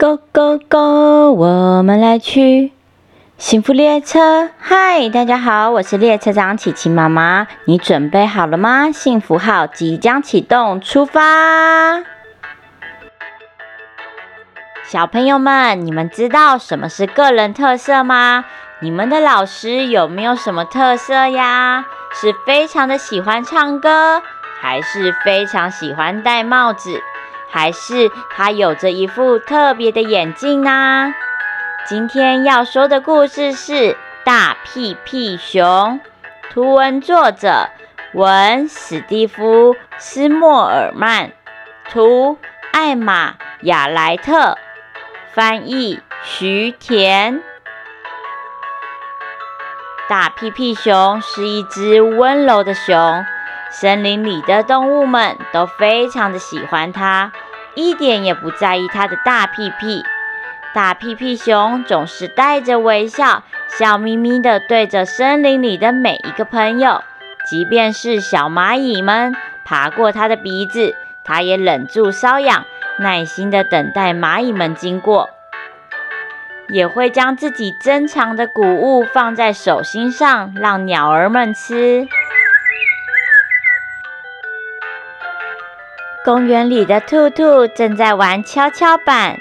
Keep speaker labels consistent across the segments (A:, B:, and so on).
A: Go go go！我们来去幸福列车。嗨，大家好，我是列车长琪琪妈妈。你准备好了吗？幸福号即将启动，出发！小朋友们，你们知道什么是个人特色吗？你们的老师有没有什么特色呀？是非常的喜欢唱歌，还是非常喜欢戴帽子？还是他有着一副特别的眼镜呢？今天要说的故事是《大屁屁熊》，图文作者文史蒂夫·斯莫尔曼，图艾玛·亚莱特，翻译徐田。大屁屁熊是一只温柔的熊。森林里的动物们都非常的喜欢它，一点也不在意它的大屁屁。大屁屁熊总是带着微笑，笑眯眯地对着森林里的每一个朋友，即便是小蚂蚁们爬过它的鼻子，它也忍住瘙痒，耐心地等待蚂蚁们经过，也会将自己珍藏的谷物放在手心上，让鸟儿们吃。公园里的兔兔正在玩跷跷板。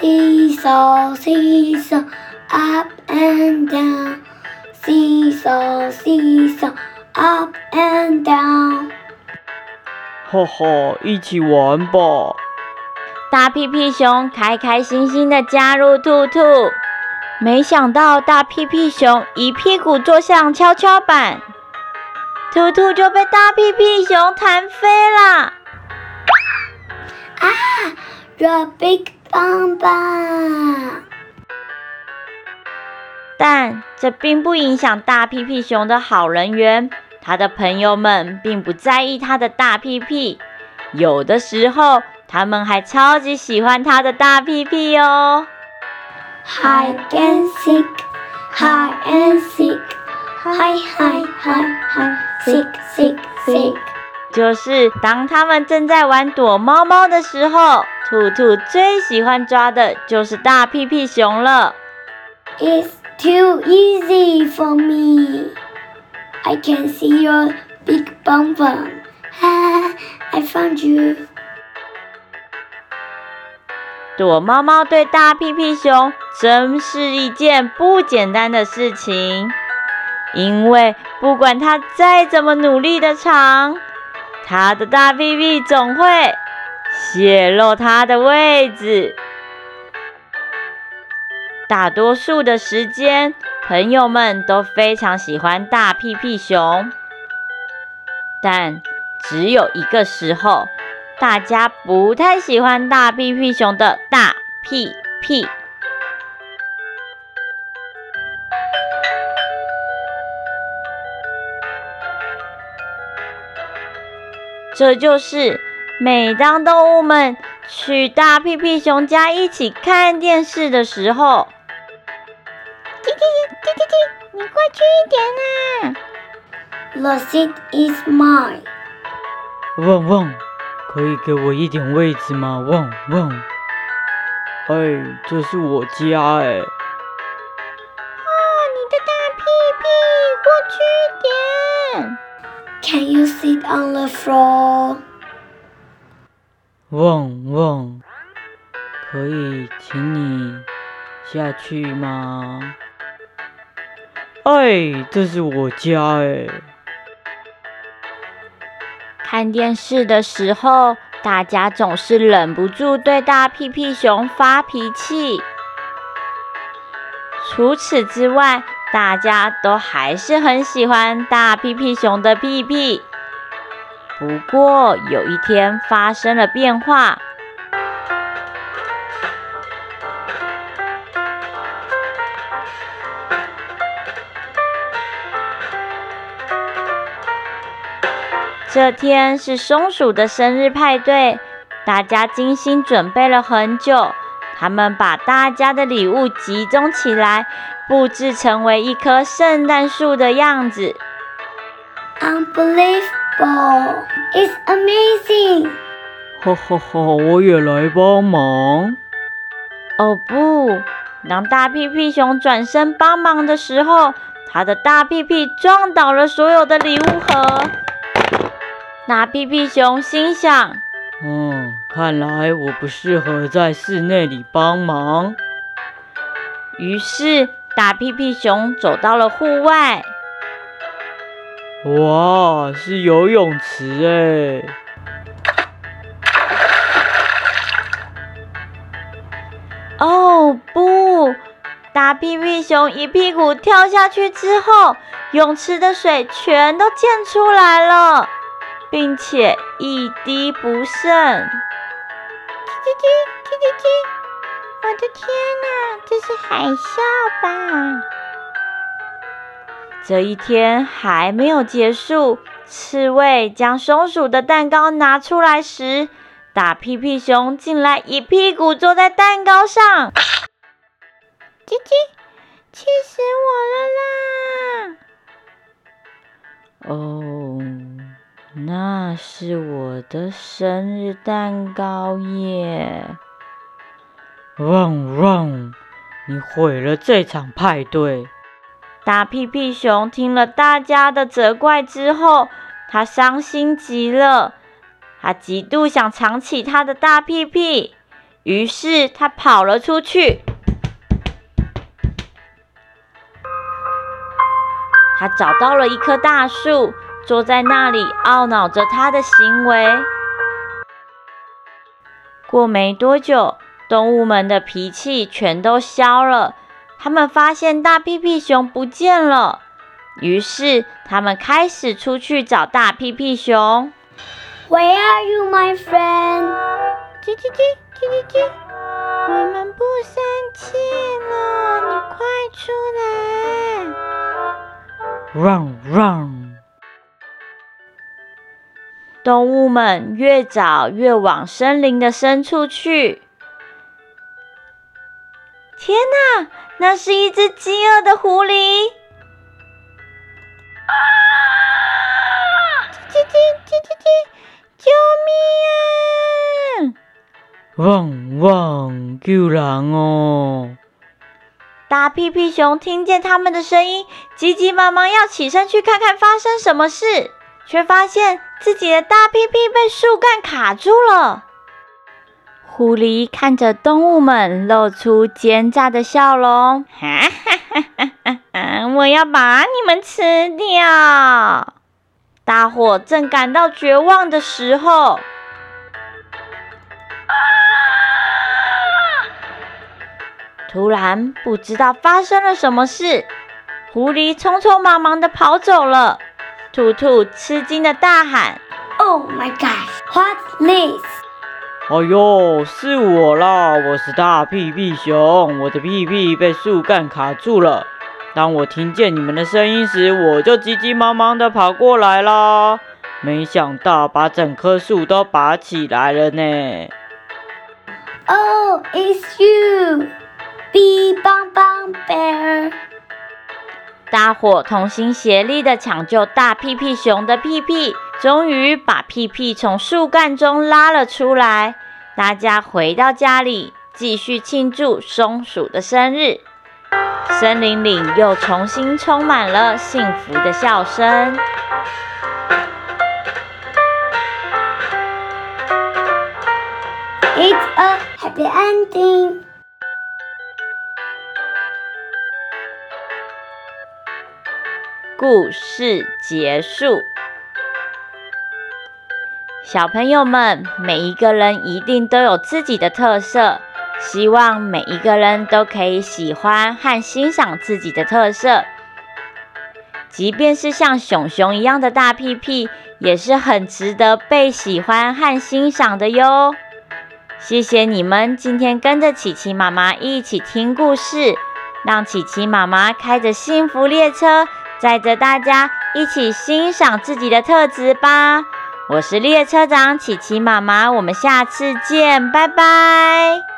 B: Seesaw, seesaw, up and down. Seesaw, seesaw, up and down.
C: 哈哈，一起玩吧！
A: 大屁屁熊开开心心的加入兔兔，没想到大屁屁熊一屁股坐上跷跷板，兔兔就被大屁屁熊弹飞了。
B: Ah, the big bomb!
A: 但这并不影响大屁屁熊的好人缘，他的朋友们并不在意他的大屁屁，有的时候他们还超级喜欢他的大屁屁哦。
B: Hide and seek, hide and seek, hide, hide, hide, hide, seek, seek, seek.
A: 就是当他们正在玩躲猫猫的时候，兔兔最喜欢抓的就是大屁屁熊了。
B: It's too easy for me. I can see your big bum bum. Ha! I found you.
A: 躲猫猫对大屁屁熊真是一件不简单的事情，因为不管它再怎么努力的藏。他的大屁屁总会泄露他的位置。大多数的时间，朋友们都非常喜欢大屁屁熊，但只有一个时候，大家不太喜欢大屁屁熊的大屁屁。这就是每当动物们去大屁屁熊家一起看电视的时候，
B: 弟弟弟弟弟，你快去一点啊！The seat is mine。
C: 汪汪，可以给我一点位置吗？汪汪，哎，这是我家哎。
B: 哦，你的大屁屁，过去一点。Can you sit on the floor？
C: 汪汪，可以请你下去吗？哎，这是我家哎。
A: 看电视的时候，大家总是忍不住对大屁屁熊发脾气。除此之外，大家都还是很喜欢大屁屁熊的屁屁。不过有一天发生了变化。这天是松鼠的生日派对，大家精心准备了很久。他们把大家的礼物集中起来。布置成为一棵圣诞树的样子。
B: Unbelievable! It's amazing!
C: 哈哈哈！我也来帮忙。
A: 哦不！当大屁屁熊转身帮忙的时候，他的大屁屁撞倒了所有的礼物盒。大屁屁熊心想：“
C: 嗯，看来我不适合在室内里帮忙。”
A: 于是，大屁屁熊走到了户外。
C: 哇，是游泳池哎！
A: 哦不！大屁屁熊一屁股跳下去之后，泳池的水全都溅出来了，并且一滴不剩。叽叽叽，叽叽叽！我的天哪，这是海啸吧？这一天还没有结束，刺猬将松鼠的蛋糕拿出来时。大屁屁熊竟然一屁股坐在蛋糕上，叽叽，气死我了啦！哦，那是我的生日蛋糕耶！
C: 汪汪，你毁了这场派对！
A: 大屁屁熊听了大家的责怪之后，他伤心极了。他极度想藏起他的大屁屁，于是他跑了出去。他找到了一棵大树，坐在那里懊恼着他的行为。过没多久，动物们的脾气全都消了。他们发现大屁屁熊不见了，于是他们开始出去找大屁屁熊。
B: Where are you, my friend？
A: 叽叽叽叽叽叽，我们不生气了，你快出
C: 来！Run run！
A: 动物们越找越往森林的深处去。天哪，那是一只饥饿的狐狸！叽叽叽叽叽叽。救命啊！
C: 汪汪，救人哦！
A: 大屁屁熊听见他们的声音，急急忙忙要起身去看看发生什么事，却发现自己的大屁屁被树干卡住了。狐狸看着动物们，露出奸诈的笑容：“哈哈哈哈哈！我要把你们吃掉！”大伙正感到绝望的时候，突然不知道发生了什么事，狐狸匆匆忙忙的跑走了。兔兔吃惊的大喊
B: ：“Oh my gosh, what's this？”
C: 哎呦，是我啦！我是大屁屁熊，我的屁屁被树干卡住了。当我听见你们的声音时，我就急急忙忙的跑过来啦。没想到把整棵树都拔起来了呢。
B: Oh, it's you, Big Bang Bang Bear！
A: 大伙同心协力的抢救大屁屁熊的屁屁，终于把屁屁从树干中拉了出来。大家回到家里，继续庆祝松鼠的生日。森林里又重新充满了幸福的笑声。
B: It's a happy ending。
A: 故事结束。小朋友们，每一个人一定都有自己的特色。希望每一个人都可以喜欢和欣赏自己的特色，即便是像熊熊一样的大屁屁，也是很值得被喜欢和欣赏的哟。谢谢你们今天跟着琪琪妈妈一起听故事，让琪琪妈妈开着幸福列车，带着大家一起欣赏自己的特质吧。我是列车长琪琪妈妈，我们下次见，拜拜。